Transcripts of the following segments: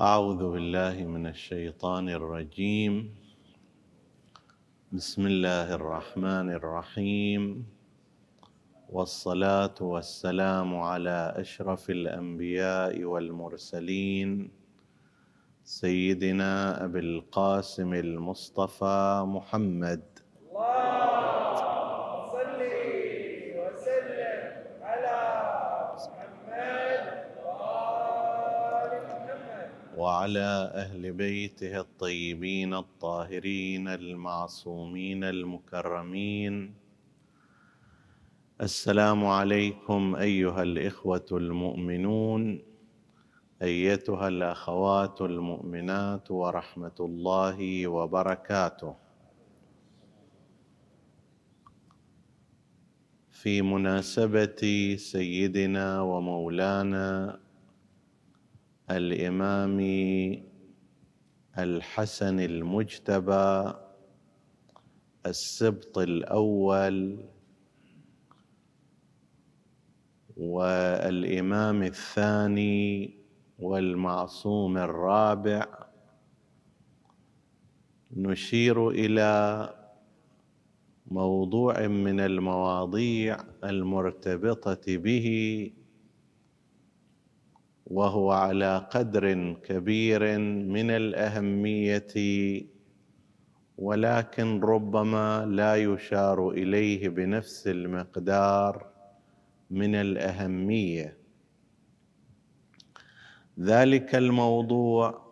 أعوذ بالله من الشيطان الرجيم. بسم الله الرحمن الرحيم. والصلاة والسلام على أشرف الأنبياء والمرسلين. سيدنا أبي القاسم المصطفى محمد. وعلى أهل بيته الطيبين الطاهرين المعصومين المكرمين. السلام عليكم أيها الإخوة المؤمنون أيتها الأخوات المؤمنات ورحمة الله وبركاته. في مناسبة سيدنا ومولانا الامام الحسن المجتبى السبط الأول والإمام الثاني والمعصوم الرابع. نشير إلى موضوع من المواضيع المرتبطة به وهو على قدر كبير من الأهمية ولكن ربما لا يشار إليه بنفس المقدار من الأهمية. ذلك الموضوع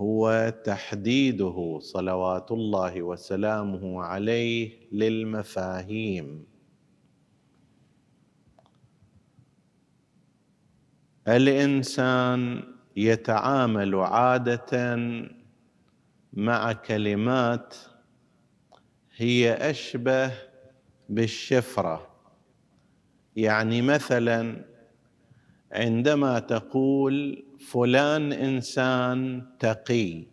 هو تحديده صلوات الله وسلامه عليه للمفاهيم. الإنسان يتعامل عادة مع كلمات هي أشبه بالشفرة. يعني مثلا عندما تقول فلان إنسان تقي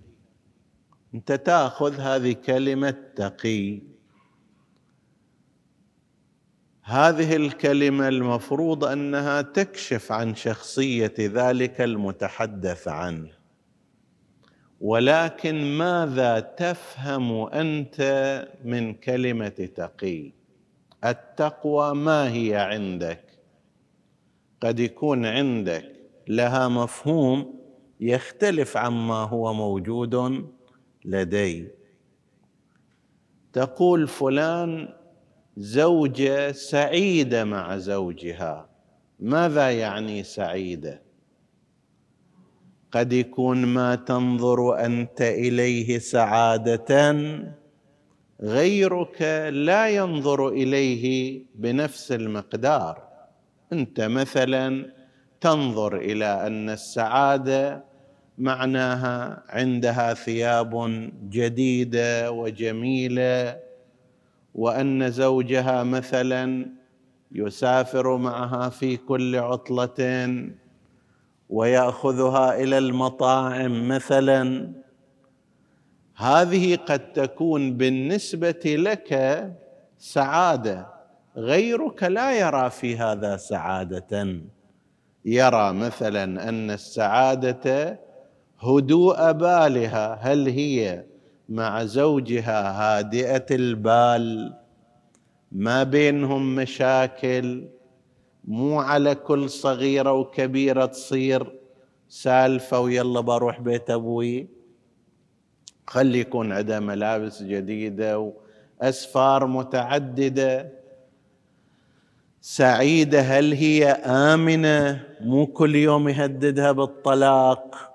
أنت تأخذ هذه كلمة تقي. هذه الكلمة المفروض أنها تكشف عن شخصية ذلك المتحدث عنه. ولكن ماذا تفهم أنت من كلمة تقي؟ التقوى ما هي عندك؟ قد يكون عندك لها مفهوم يختلف عما هو موجود لدي. تقول فلان زوجة سعيدة مع زوجها. ماذا يعني سعيدة؟ قد يكون ما تنظر أنت إليه سعادة غيرك لا ينظر إليه بنفس المقدار. أنت مثلا تنظر إلى أن السعادة معناها عندها ثياب جديدة وجميلة وأن زوجها مثلا يسافر معها في كل عطله ويأخذها إلى المطاعم مثلا. هذه قد تكون بالنسبة لك سعادة غيرك لا يرى في هذا سعادة. يرى مثلا أن السعادة هدوء بالها. هل هي مع زوجها هادئة البال ما بينهم مشاكل مو على كل صغيرة وكبيرة تصير سالفة ويلا بروح بيت أبوي. خلي يكون عندها ملابس جديدة وأسفار متعددة. سعيدة هل هي آمنة؟ مو كل يوم يهددها بالطلاق.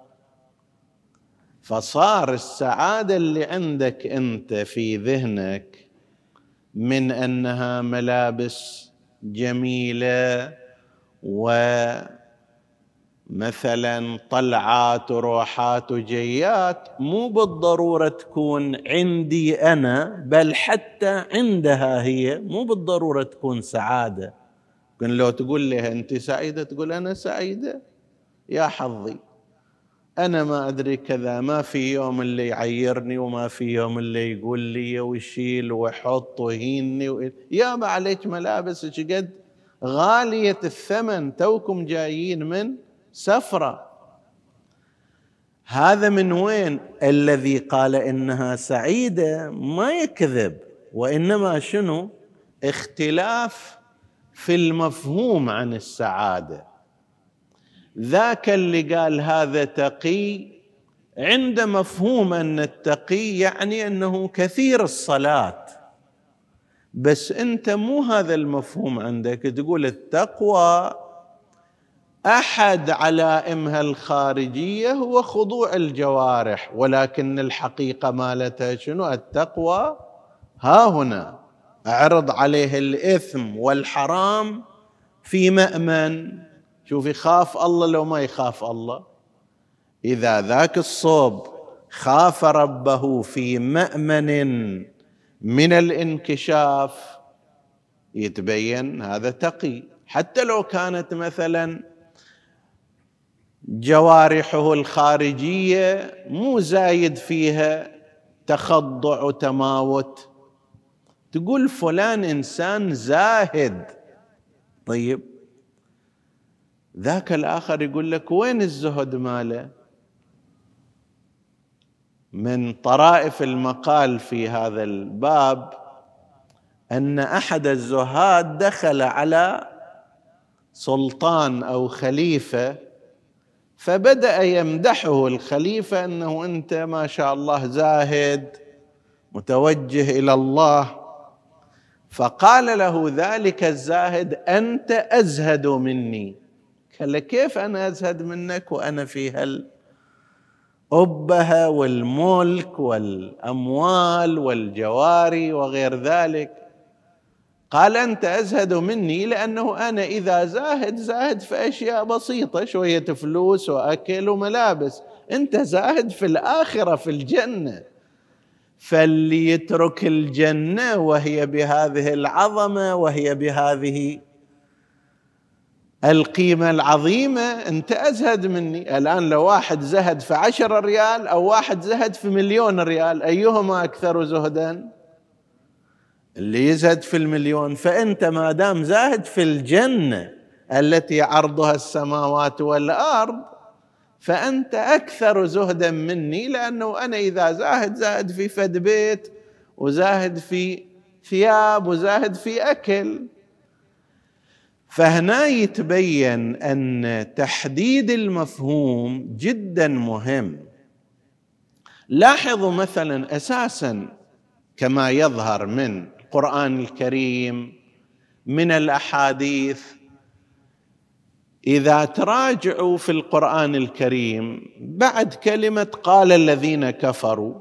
فصار السعادة اللي عندك أنت في ذهنك من أنها ملابس جميلة ومثلا طلعات وروحات وجيات مو بالضرورة تكون عندي أنا بل حتى عندها هي مو بالضرورة تكون سعادة. لو تقول لها أنت سعيدة تقول أنا سعيدة. يا حظي. أنا ما أدري كذا ما في يوم اللي يعيرني وما في يوم اللي يقول لي ويشيل ويحط ويهيني و... يابا عليك ملابس قد؟ غالية الثمن توكم جايين من سفرة. هذا من وين؟ الذي قال إنها سعيدة ما يكذب وإنما شنو؟ اختلاف في المفهوم عن السعادة. ذاك اللي قال هذا تقي عند مفهوم أن التقي يعني أنه كثير الصلاة. بس أنت مو هذا المفهوم عندك. تقول التقوى أحد علائمها الخارجية هو خضوع الجوارح ولكن الحقيقة مالتها شنو التقوى ها هنا. أعرض عليه الإثم والحرام في مأمن. شوف يخاف الله لو ما يخاف الله. إذا ذاك الصوب خاف ربه في مأمن من الانكشاف يتبين هذا تقي. حتى لو كانت مثلا جوارحه الخارجية مو زايد فيها تخضع وتماوت. تقول فلان إنسان زاهد. طيب ذاك الآخر يقول لك وين الزهد ماله؟ من طرائف المقال في هذا الباب أن أحد الزهاد دخل على سلطان أو خليفة فبدأ يمدحه الخليفة أنه أنت ما شاء الله زاهد متوجه إلى الله. فقال له ذلك الزاهد أنت أزهد مني. قال كيف أنا أزهد منك وأنا في هال أبها والملك والأموال والجواري وغير ذلك؟ قال أنت أزهد مني لأنه أنا إذا زاهد زاهد في أشياء بسيطة شوية فلوس وأكل وملابس. أنت زاهد في الآخرة في الجنة. فاللي يترك الجنة وهي بهذه العظمة وهي بهذه القيمة العظيمة أنت أزهد مني. الآن لو واحد زهد في عشر ريال أو واحد زهد في مليون ريال أيهما أكثر زهدا؟ اللي يزهد في المليون فأنت ما دام زاهد في الجنة التي عرضها السماوات والأرض فأنت أكثر زهدا مني لأنه أنا إذا زاهد زاهد في فد بيت وزاهد في ثياب وزاهد في أكل. فهنا يتبين أن تحديد المفهوم جدا مهم. لاحظوا مثلا أساسا كما يظهر من القرآن الكريم من الأحاديث. إذا تراجعوا في القرآن الكريم بعد كلمة قال الذين كفروا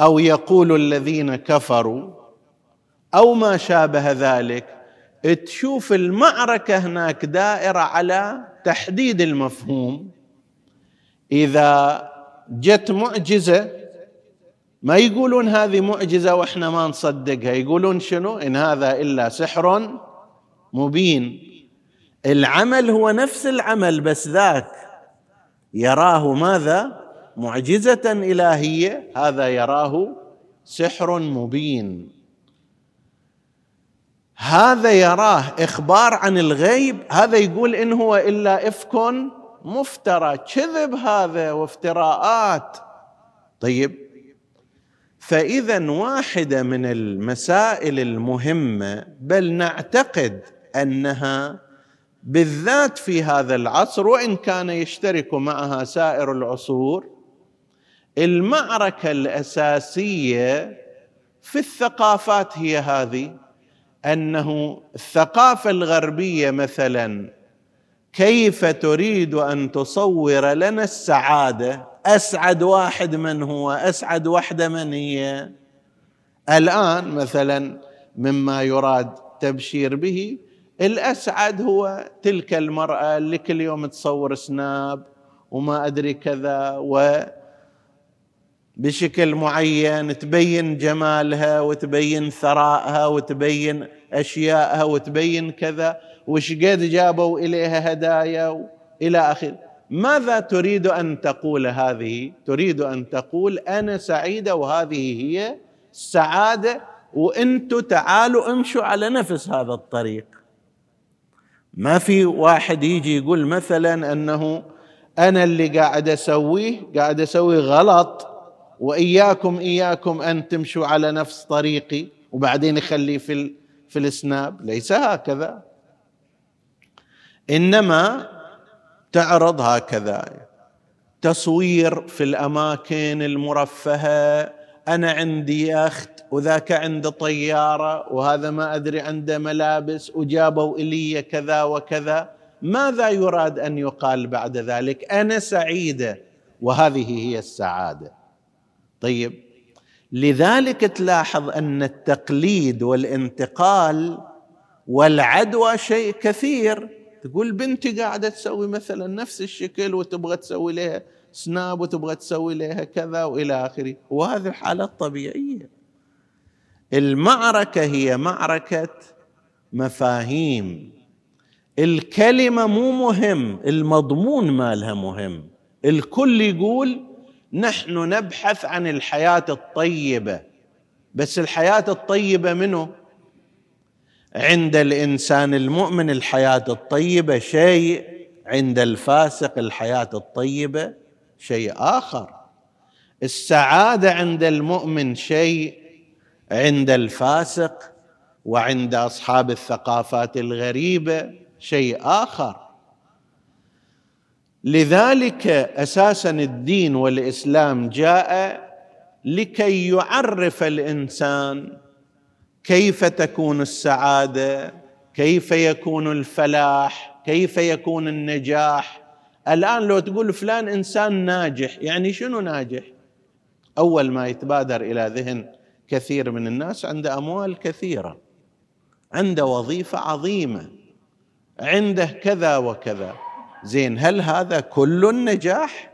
أو يقول الذين كفروا أو ما شابه ذلك تشوف المعركة هناك دائرة على تحديد المفهوم. إذا جت معجزة ما يقولون هذه معجزة وإحنا ما نصدقها يقولون شنو؟ إن هذا إلا سحر مبين. العمل هو نفس العمل بس ذاك يراه ماذا؟ معجزة إلهية هذا يراه سحر مبين. هذا يراه إخبار عن الغيب هذا يقول إن هو إلا إفك مفترى. كذب هذا وافتراءات. طيب. فإذا واحدة من المسائل المهمة بل نعتقد أنها بالذات في هذا العصر وإن كان يشترك معها سائر العصور المعركة الأساسية في الثقافات هي هذه. أنه الثقافة الغربية مثلا كيف تريد أن تصور لنا السعادة؟ أسعد واحد من هو؟ أسعد وحدة من هي؟ الآن مثلا مما يراد تبشير به الأسعد هو تلك المرأة اللي كل يوم تصور سناب وما أدري كذا و بشكل معين تبين جمالها وتبين ثرائها وتبين أشيائها وتبين كذا وش قد جابوا إليها هدايا إلى اخره ماذا تريد أن تقول هذه؟ تريد أن تقول أنا سعيدة وهذه هي السعاده وأنتم تعالوا أمشوا على نفس هذا الطريق. ما في واحد يجي يقول مثلا أنه أنا اللي قاعد أسويه قاعد أسوي غلط. وإياكم إياكم أن تمشوا على نفس طريقي وبعدين يخليه في في السناب. ليس هكذا. إنما تعرض هكذا. تصوير في الأماكن المرفهة. أنا عندي يخت وذاك عنده طيارة وهذا ما أدري عنده ملابس وجابوا إلي كذا وكذا. ماذا يراد أن يقال بعد ذلك؟ أنا سعيدة وهذه هي السعادة. طيب لذلك تلاحظ أن التقليد والانتقال والعدوى شيء كثير. تقول بنتي قاعدة تسوي مثلا نفس الشكل وتبغى تسوي لها سناب وتبغى تسوي لها كذا وإلى آخره. وهذه الحالات طبيعية. المعركة هي معركة مفاهيم. الكلمة مو مهم المضمون مالها مهم. الكل يقول نحن نبحث عن الحياة الطيبة. بس الحياة الطيبة منه عند الإنسان المؤمن الحياة الطيبة شيء عند الفاسق الحياة الطيبة شيء آخر. السعادة عند المؤمن شيء عند الفاسق وعند أصحاب الثقافات الغريبة شيء آخر. لذلك أساسا الدين والإسلام جاء لكي يعرف الإنسان كيف تكون السعادة كيف يكون الفلاح كيف يكون النجاح. الآن لو تقول فلان إنسان ناجح يعني شنو ناجح؟ أول ما يتبادر إلى ذهن كثير من الناس عنده أموال كثيرة عنده وظيفة عظيمة عنده كذا وكذا. زين هل هذا كل النجاح؟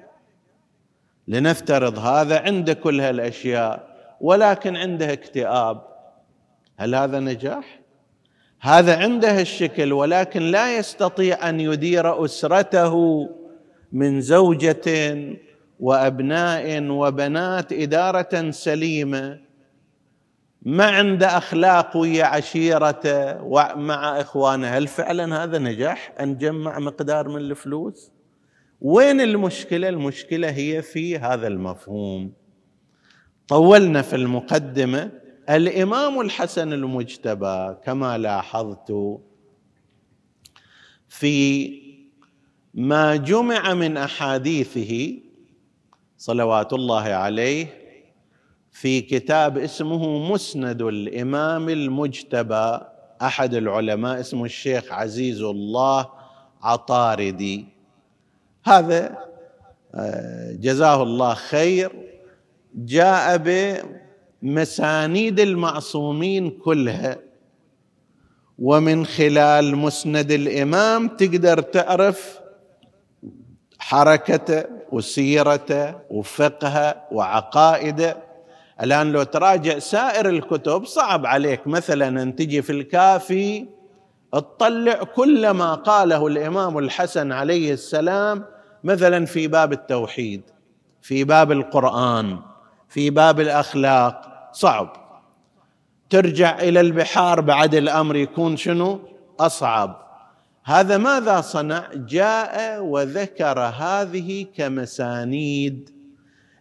لنفترض هذا عنده كل هالأشياء ولكن عنده اكتئاب. هل هذا نجاح؟ هذا عنده الشكل ولكن لا يستطيع أن يدير أسرته من زوجة وأبناء وبنات إدارة سليمة. ما عنده أخلاق ويا عشيرته ومع إخوانه. هل فعلا هذا نجاح أن جمع مقدار من الفلوس؟ وين المشكلة؟ المشكلة هي في هذا المفهوم. طولنا في المقدمة. الإمام الحسن المجتبى كما لاحظت في ما جمع من أحاديثه صلوات الله عليه في كتاب اسمه مسند الإمام المجتبى أحد العلماء اسمه الشيخ عزيز الله عطاردي. هذا آه، جزاه الله خير جاء بمسانيد المعصومين كلها. ومن خلال مسند الإمام تقدر تعرف حركته وسيرته وفقهه وعقائده. الآن لو تراجع سائر الكتب صعب عليك مثلا أن تجي في الكافي تطلع كل ما قاله الإمام الحسن عليه السلام مثلا في باب التوحيد في باب القرآن في باب الأخلاق. صعب. ترجع إلى البحار بعد الأمر يكون شنو؟ أصعب. هذا ماذا صنع؟ جاء وذكر هذه كمسانيد.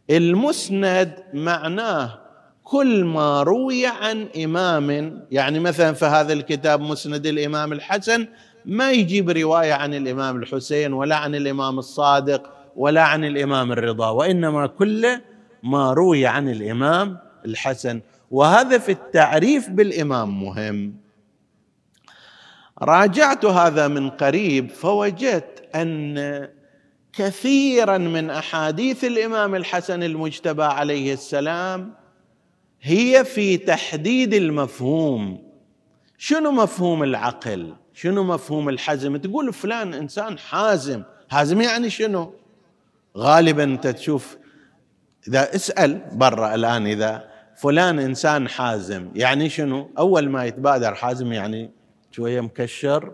المسند معناه كل ما روي عن إمام. يعني مثلا في هذا الكتاب مسند الإمام الحسن ما يجيب روايه عن الإمام الحسين ولا عن الإمام الصادق ولا عن الإمام الرضا وإنما كله ما روي عن الإمام الحسن. وهذا في التعريف بالإمام مهم. راجعت هذا من قريب فوجدت أن كثيرا من أحاديث الإمام الحسن المجتبى عليه السلام هي في تحديد المفهوم. شنو مفهوم العقل؟ شنو مفهوم الحزم؟ تقول فلان إنسان حازم. حازم يعني شنو؟ غالبا أنت تشوف إذا اسأل برا الآن إذا فلان إنسان حازم يعني شنو؟ أول ما يتبادر حازم يعني شوية مكشر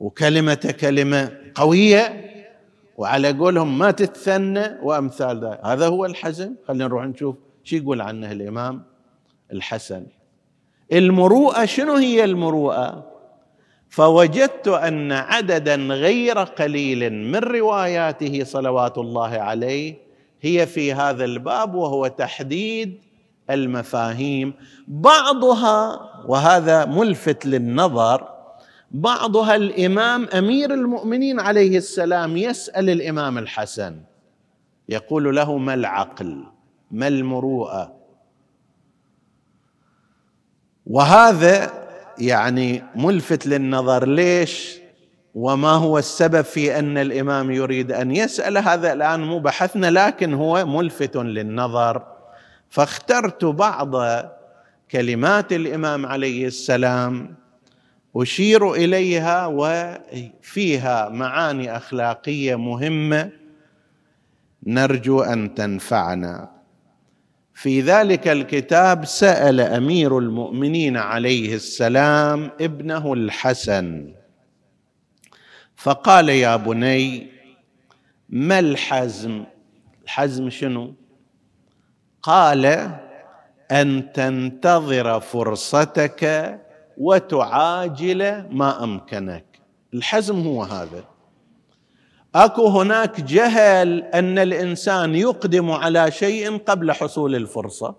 وكلمته كلمة قوية وعلى قولهم ما تتثنى وأمثال ذلك. هذا هو الحزن. خلينا نروح نشوف شو يقول عنه الإمام الحسن. المروءة شنو هي المروءة؟ فوجدت أن عددا غير قليل من رواياته صلوات الله عليه هي في هذا الباب وهو تحديد المفاهيم. بعضها وهذا ملفت للنظر بعضها الإمام أمير المؤمنين عليه السلام يسأل الإمام الحسن يقول له ما العقل؟ ما المروءة؟ وهذا يعني ملفت للنظر ليش؟ وما هو السبب في أن الإمام يريد أن يسأل؟ هذا الآن مو بحثنا لكن هو ملفت للنظر. فاخترت بعض كلمات الإمام عليه السلام أشير إليها وفيها معاني أخلاقية مهمة نرجو أن تنفعنا. في ذلك الكتاب سأل أمير المؤمنين عليه السلام ابنه الحسن فقال يا بني ما الحزم؟ الحزم شنو؟ قال أن تنتظر فرصتك وتعاجل ما أمكنك. الحزم هو هذا. أكو هناك جهل أن الإنسان يقدم على شيء قبل حصول الفرصة.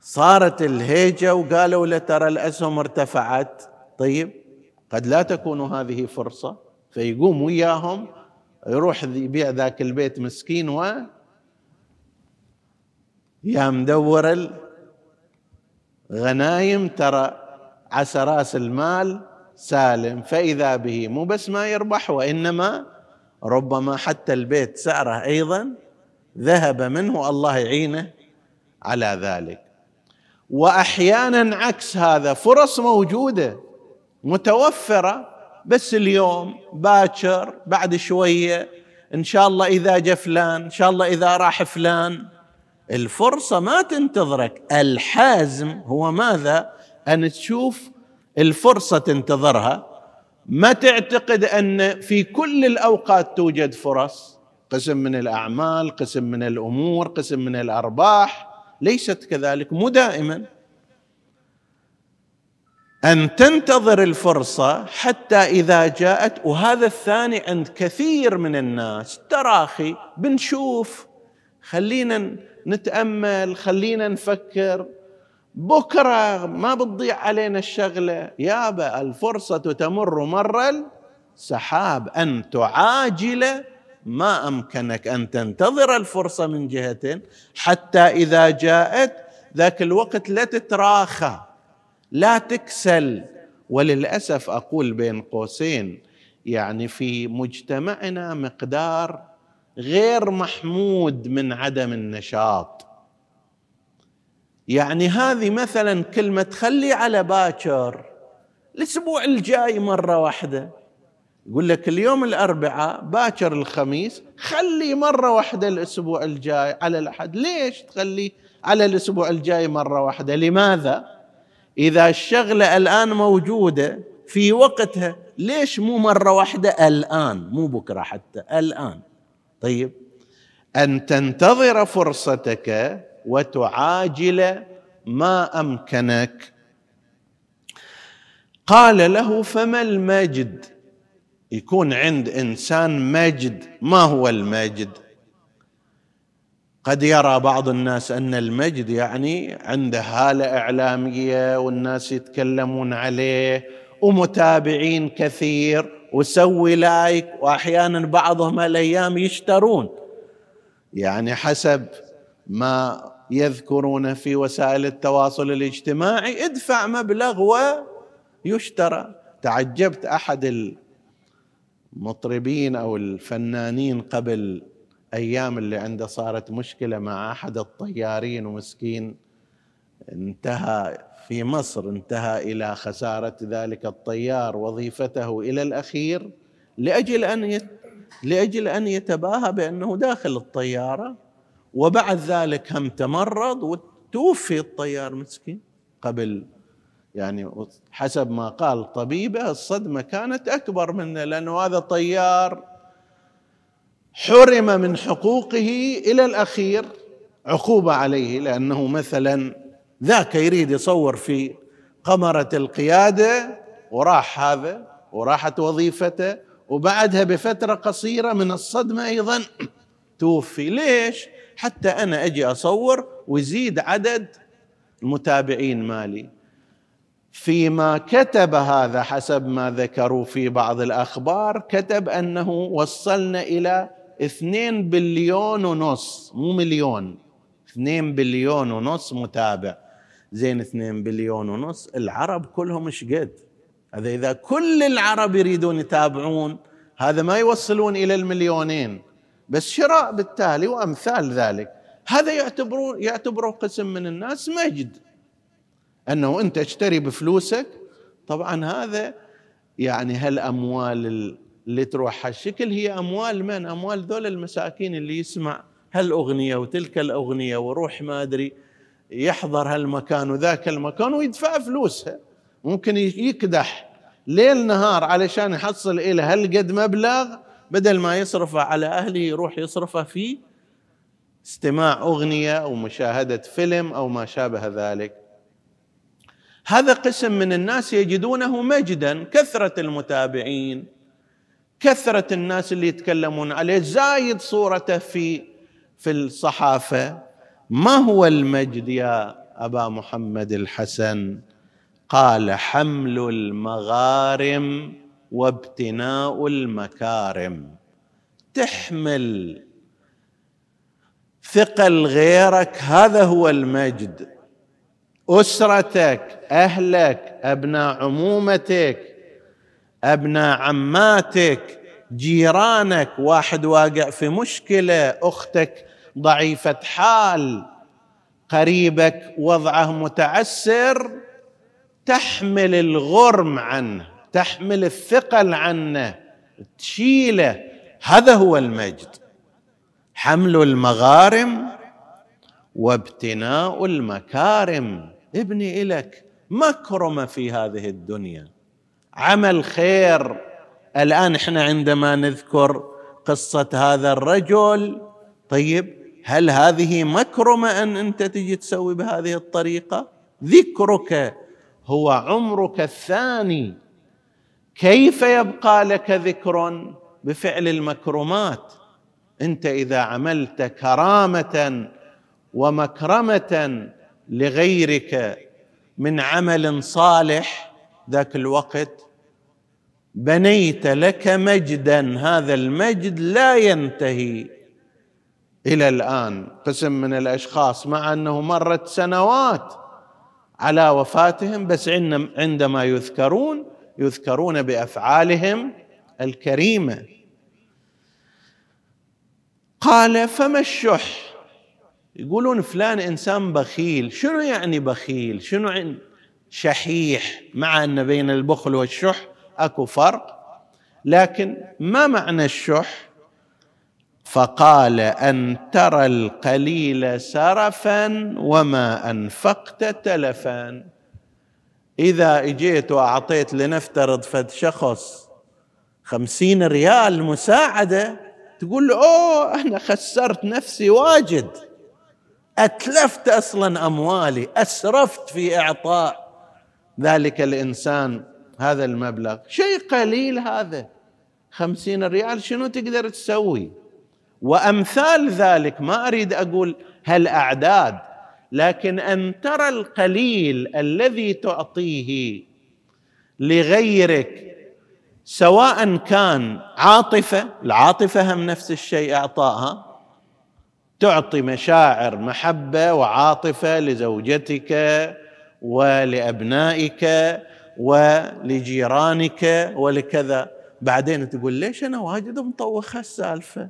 صارت الهيجة وقالوا له ترى الأسهم ارتفعت. طيب قد لا تكون هذه فرصة. فيقوم وياهم يروح يبيع ذاك البيت مسكين و يا مدور الغنايم ترى عسى راس المال سالم فإذا به مو بس ما يربح وإنما ربما حتى البيت سعره أيضا ذهب منه الله يعينه على ذلك. واحيانا عكس هذا فرص موجودة متوفرة بس اليوم باكر بعد شوية إن شاء الله إذا جاء فلان إن شاء الله إذا راح فلان الفرصة ما تنتظرك. الحازم هو ماذا؟ أن تشوف الفرصة تنتظرها. ما تعتقد أن في كل الأوقات توجد فرص؟ قسم من الأعمال قسم من الأمور قسم من الأرباح. ليست كذلك. مو دائما. أن تنتظر الفرصة حتى إذا جاءت. وهذا الثاني عند كثير من الناس. تراخي بنشوف. خلينا نتأمل خلينا نفكر. بكرة ما بتضيع علينا الشغلة. يابا الفرصة تمر مر السحاب ان تعاجل ما أمكنك أن تنتظر الفرصة من جهه حتى إذا جاءت ذاك الوقت لا تتراخى لا تكسل. وللأسف أقول بين قوسين يعني في مجتمعنا مقدار غير محمود من عدم النشاط. يعني هذه مثلا كلمة خلي على باكر الأسبوع الجاي مرة واحدة. يقول لك اليوم الأربعاء باكر الخميس خلي مرة واحدة الأسبوع الجاي على الأحد. ليش تخلي على الأسبوع الجاي مرة واحدة؟ لماذا؟ إذا الشغلة الآن موجودة في وقتها ليش مو مرة واحدة؟ الآن مو بكرة حتى الآن. طيب. أن تنتظر فرصتك وتعاجل ما أمكنك. قال له فما المجد؟ يكون عند إنسان مجد. ما هو المجد؟ قد يرى بعض الناس أن المجد يعني عنده هالة إعلامية والناس يتكلمون عليه ومتابعين كثير. وسوي لايك واحيانا بعضهم الأيام يشترون. يعني حسب ما يذكرون في وسائل التواصل الاجتماعي ادفع مبلغ ويشترى. تعجبت أحد المطربين أو الفنانين قبل أيام اللي عنده صارت مشكلة مع أحد الطيارين ومسكين انتهى في مصر انتهى إلى خسارة ذلك الطيار وظيفته إلى الأخير لأجل أن لأجل أن يتباهى بأنه داخل الطيارة وبعد ذلك هم تمرض وتوفي الطيار مسكين. قبل يعني حسب ما قال طبيبه الصدمة كانت أكبر منه لأنه هذا طيار حرم من حقوقه إلى الأخير عقوبة عليه لأنه مثلا ذاك يريد يصور في قمرة القيادة وراح هذا وراحت وظيفته وبعدها بفترة قصيرة من الصدمة أيضا توفي. ليش؟ حتى أنا أجي أصور ويزيد عدد المتابعين مالي. فيما كتب هذا حسب ما ذكروا في بعض الأخبار كتب أنه وصلنا إلى اثنين بليون ونص مو مليون اثنين بليون ونص متابع. زين اثنين بليون ونص العرب كلهم إيش قد؟ هذا إذا كل العرب يريدون يتابعون هذا ما يوصلون إلى المليونين. بس شراء بالتالي وأمثال ذلك. هذا يعتبرون يعتبره قسم من الناس مجد. أنه أنت اشتري بفلوسك طبعا هذا يعني هالأموال اللي تروح هالشكل هي أموال من؟ أموال ذول المساكين اللي يسمع هالأغنية وتلك الأغنية وروح ما أدري يحضر هالمكان وذاك المكان ويدفع فلوسها. ممكن يكدح ليل نهار علشان يحصل إلى هالقد مبلغ بدل ما يصرفه على أهله يروح يصرفه في استماع أغنية أو مشاهدة فيلم أو ما شابه ذلك. هذا قسم من الناس يجدونه مجدا كثرة المتابعين كثرة الناس اللي يتكلمون عليه زايد صورته في في الصحافة. ما هو المجد يا أبا محمد الحسن؟ قال حمل المغارم وابتناء المكارم. تحمل ثقل غيرك هذا هو المجد. أسرتك أهلك أبناء عمومتك أبناء عماتك جيرانك. واحد واقع في مشكلة أختك ضعيفة حال قريبك وضعه متعسر تحمل الغرم عنه تحمل الثقل عنه تشيله. هذا هو المجد. حمل المغارم وابتناء المكارم. ابني إلك مكرمه في هذه الدنيا. عمل خير. الآن إحنا عندما نذكر قصة هذا الرجل طيب هل هذه مكرمة أن أنت تجي تسوي بهذه الطريقة؟ ذكرك هو عمرك الثاني. كيف يبقى لك ذكر بفعل المكرمات؟ أنت إذا عملت كرامة ومكرمة لغيرك من عمل صالح ذاك الوقت بنيت لك مجدا. هذا المجد لا ينتهي. إلى الآن قسم من الأشخاص مع أنه مرت سنوات على وفاتهم بس عندما يذكرون يذكرون بأفعالهم الكريمة. قال فما الشح؟ يقولون فلان إنسان بخيل. شنو يعني بخيل؟ شنو شحيح مع أن بين البخل والشح أكو فرق لكن ما معنى الشح؟ فقال أن ترى القليل سرفا وما أنفقت تلفا. إذا إجيت وأعطيت لنفترض فد شخص خمسين ريال مساعدة تقول له أوه أنا خسرت نفسي واجد. أتلفت أصلا أموالي أسرفت في إعطاء. ذلك الإنسان هذا المبلغ. شيء قليل هذا. خمسين ريال شنو تقدر تسوي؟ وأمثال ذلك ما أريد أقول هالأعداد لكن أن ترى القليل الذي تعطيه لغيرك سواء كان عاطفة العاطفة هم نفس الشيء اعطائها تعطي مشاعر محبة وعاطفة لزوجتك ولأبنائك ولجيرانك ولكذا. بعدين تقول ليش أنا واجد مطوخ السالفة؟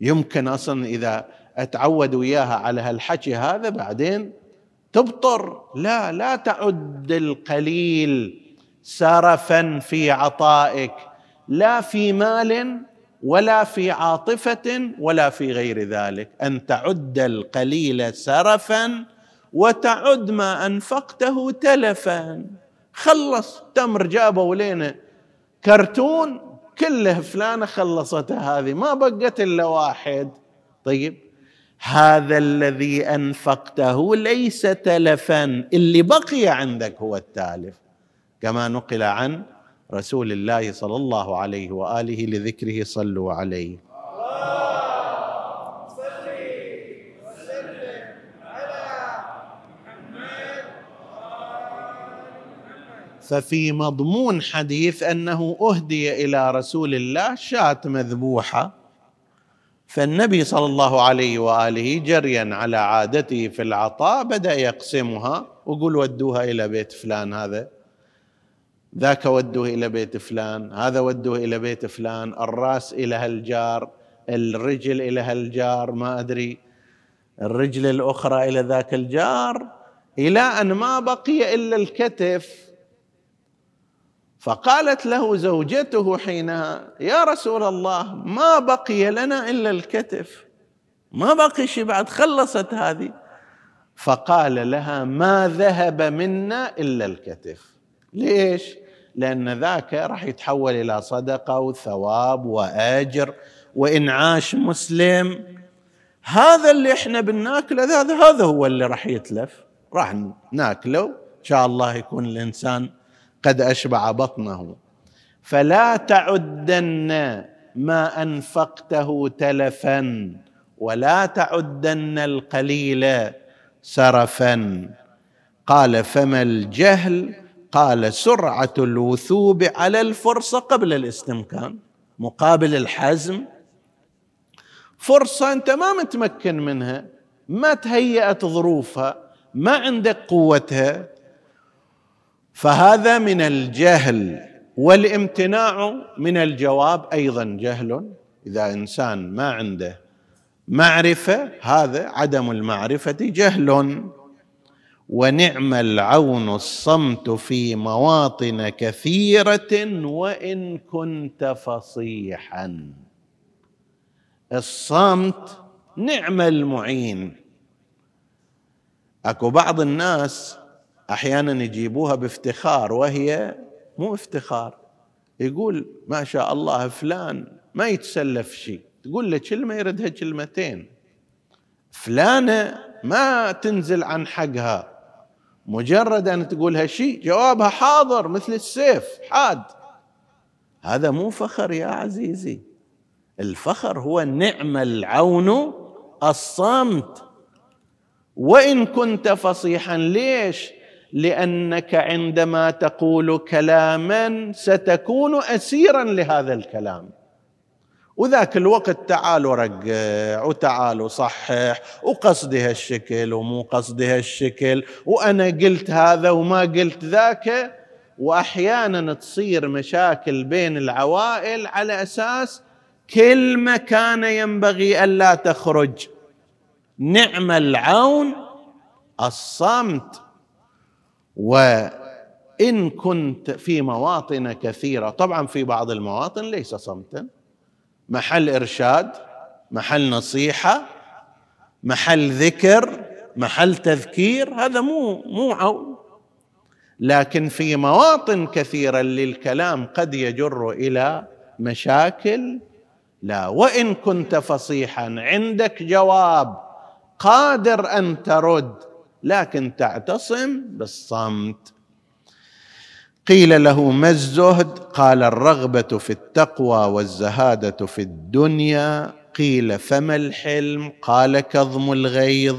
يمكن أصلا إذا أتعود وياها على هالحكي هذا بعدين تبطر. لا لا تعد القليل سرفا في عطائك لا في مال ولا في عاطفة ولا في غير ذلك. أن تعد القليل سرفا وتعد ما أنفقته تلفا. خلص تمر جابوا لنا كرتون كله فلانة خلصتها هذه ما بقت إلا واحد. طيب هذا الذي أنفقته ليس تلفا اللي بقي عندك هو التالف. كما نقل عن رسول الله صلى الله عليه وآله لذكره صلوا عليه. ففي مضمون حديث أنه أهدي إلى رسول الله شاة مذبوحة فالنبي صلى الله عليه وآله جريا على عادته في العطاء بدأ يقسمها ويقول ودوها إلى بيت فلان هذا ذاك ودوه إلى بيت فلان هذا ودوه إلى بيت فلان الرأس إلى هالجار الرجل إلى هالجار ما أدري الرجل الأخرى إلى ذاك الجار إلى أن ما بقي إلا الكتف فقالت له زوجته حينها يا رسول الله ما بقي لنا إلا الكتف. ما بقي شيء بعد خلصت هذه. فقال لها ما ذهب منا إلا الكتف. ليش؟ لأن ذاك راح يتحول إلى صدقة وثواب وأجر وانعاش مسلم هذا اللي إحنا بناكله هذا هذا هو اللي راح يتلف. راح ناكله إن شاء الله يكون الإنسان قد أشبع بطنه. فلا تعدن ما أنفقته تلفا ولا تعدن القليل سرفا. قال فما الجهل؟ قال سرعة الوثوب على الفرصه قبل الاستمكان مقابل الحزم. فرصة أنت ما متمكن منها ما تهيأت ظروفها ما عندك قوتها. فهذا من الجهل والامتناع من الجواب أيضا جهل. إذا إنسان ما عنده معرفة هذا عدم المعرفة جهل. ونعم العون الصمت في مواطن كثيرة وإن كنت فصيحا. الصمت نعم المعين. أكو بعض الناس أحيانا يجيبوها بافتخار وهي مو افتخار. يقول ما شاء الله فلان ما يتسلف شيء. تقول له كلمة يردها كلمتين. فلانة ما تنزل عن حقها. مجرد أن تقولها شيء جوابها حاضر مثل السيف حاد. هذا مو فخر يا عزيزي. الفخر هو نعم العون الصمت. وإن كنت فصيحا ليش لأنك عندما تقول كلاما ستكون أسيرا لهذا الكلام. وذاك الوقت تعالوا رجع وتعالوا صحح وقصدي هالشكل ومو قصدي هالشكل وأنا قلت هذا وما قلت ذاك. وأحيانا تصير مشاكل بين العوائل على أساس كلمه كان ينبغي الا تخرج. نعم العون الصمت. وإن كنت في مواطن كثيرة طبعا في بعض المواطن ليس صمتا. محل إرشاد محل نصيحة محل ذكر محل تذكير هذا مو مو عون. لكن في مواطن كثيرة للكلام قد يجر إلى مشاكل. لا وإن كنت فصيحا عندك جواب قادر أن ترد لكن تعتصم بالصمت. قيل له ما الزهد؟ قال الرغبة في التقوى والزهادة في الدنيا. قيل فما الحلم؟ قال كظم الغيظ.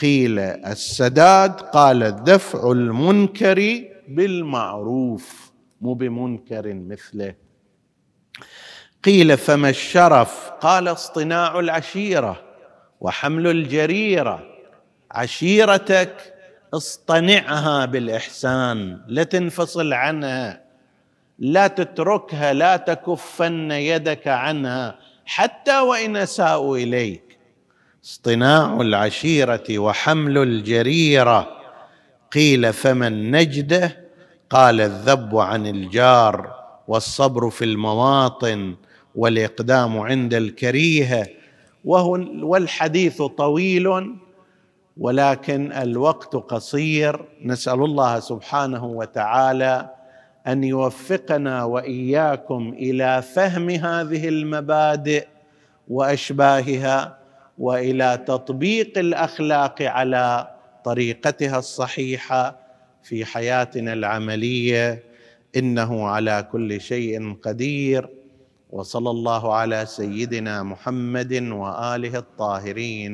قيل السداد؟ قال دفع المنكر بالمعروف مو بمنكر مثله. قيل فما الشرف؟ قال اصطناع العشيرة وحمل الجريرة. عشيرتك اصطنعها بالإحسان لا تنفصل عنها. لا تتركها لا تكفن يدك عنها حتى وإن اساءوا إليك. اصطناع العشيرة وحمل الجريرة. قيل فمن نجده؟ قال الذب عن الجار والصبر في المواطن والإقدام عند الكريهة. والحديث طويل ولكن الوقت قصير. نسأل الله سبحانه وتعالى أن يوفقنا وإياكم إلى فهم هذه المبادئ وأشباهها وإلى تطبيق الأخلاق على طريقتها الصحيحة في حياتنا العملية. إنه على كل شيء قدير. وصلى الله على سيدنا محمد وآله الطاهرين.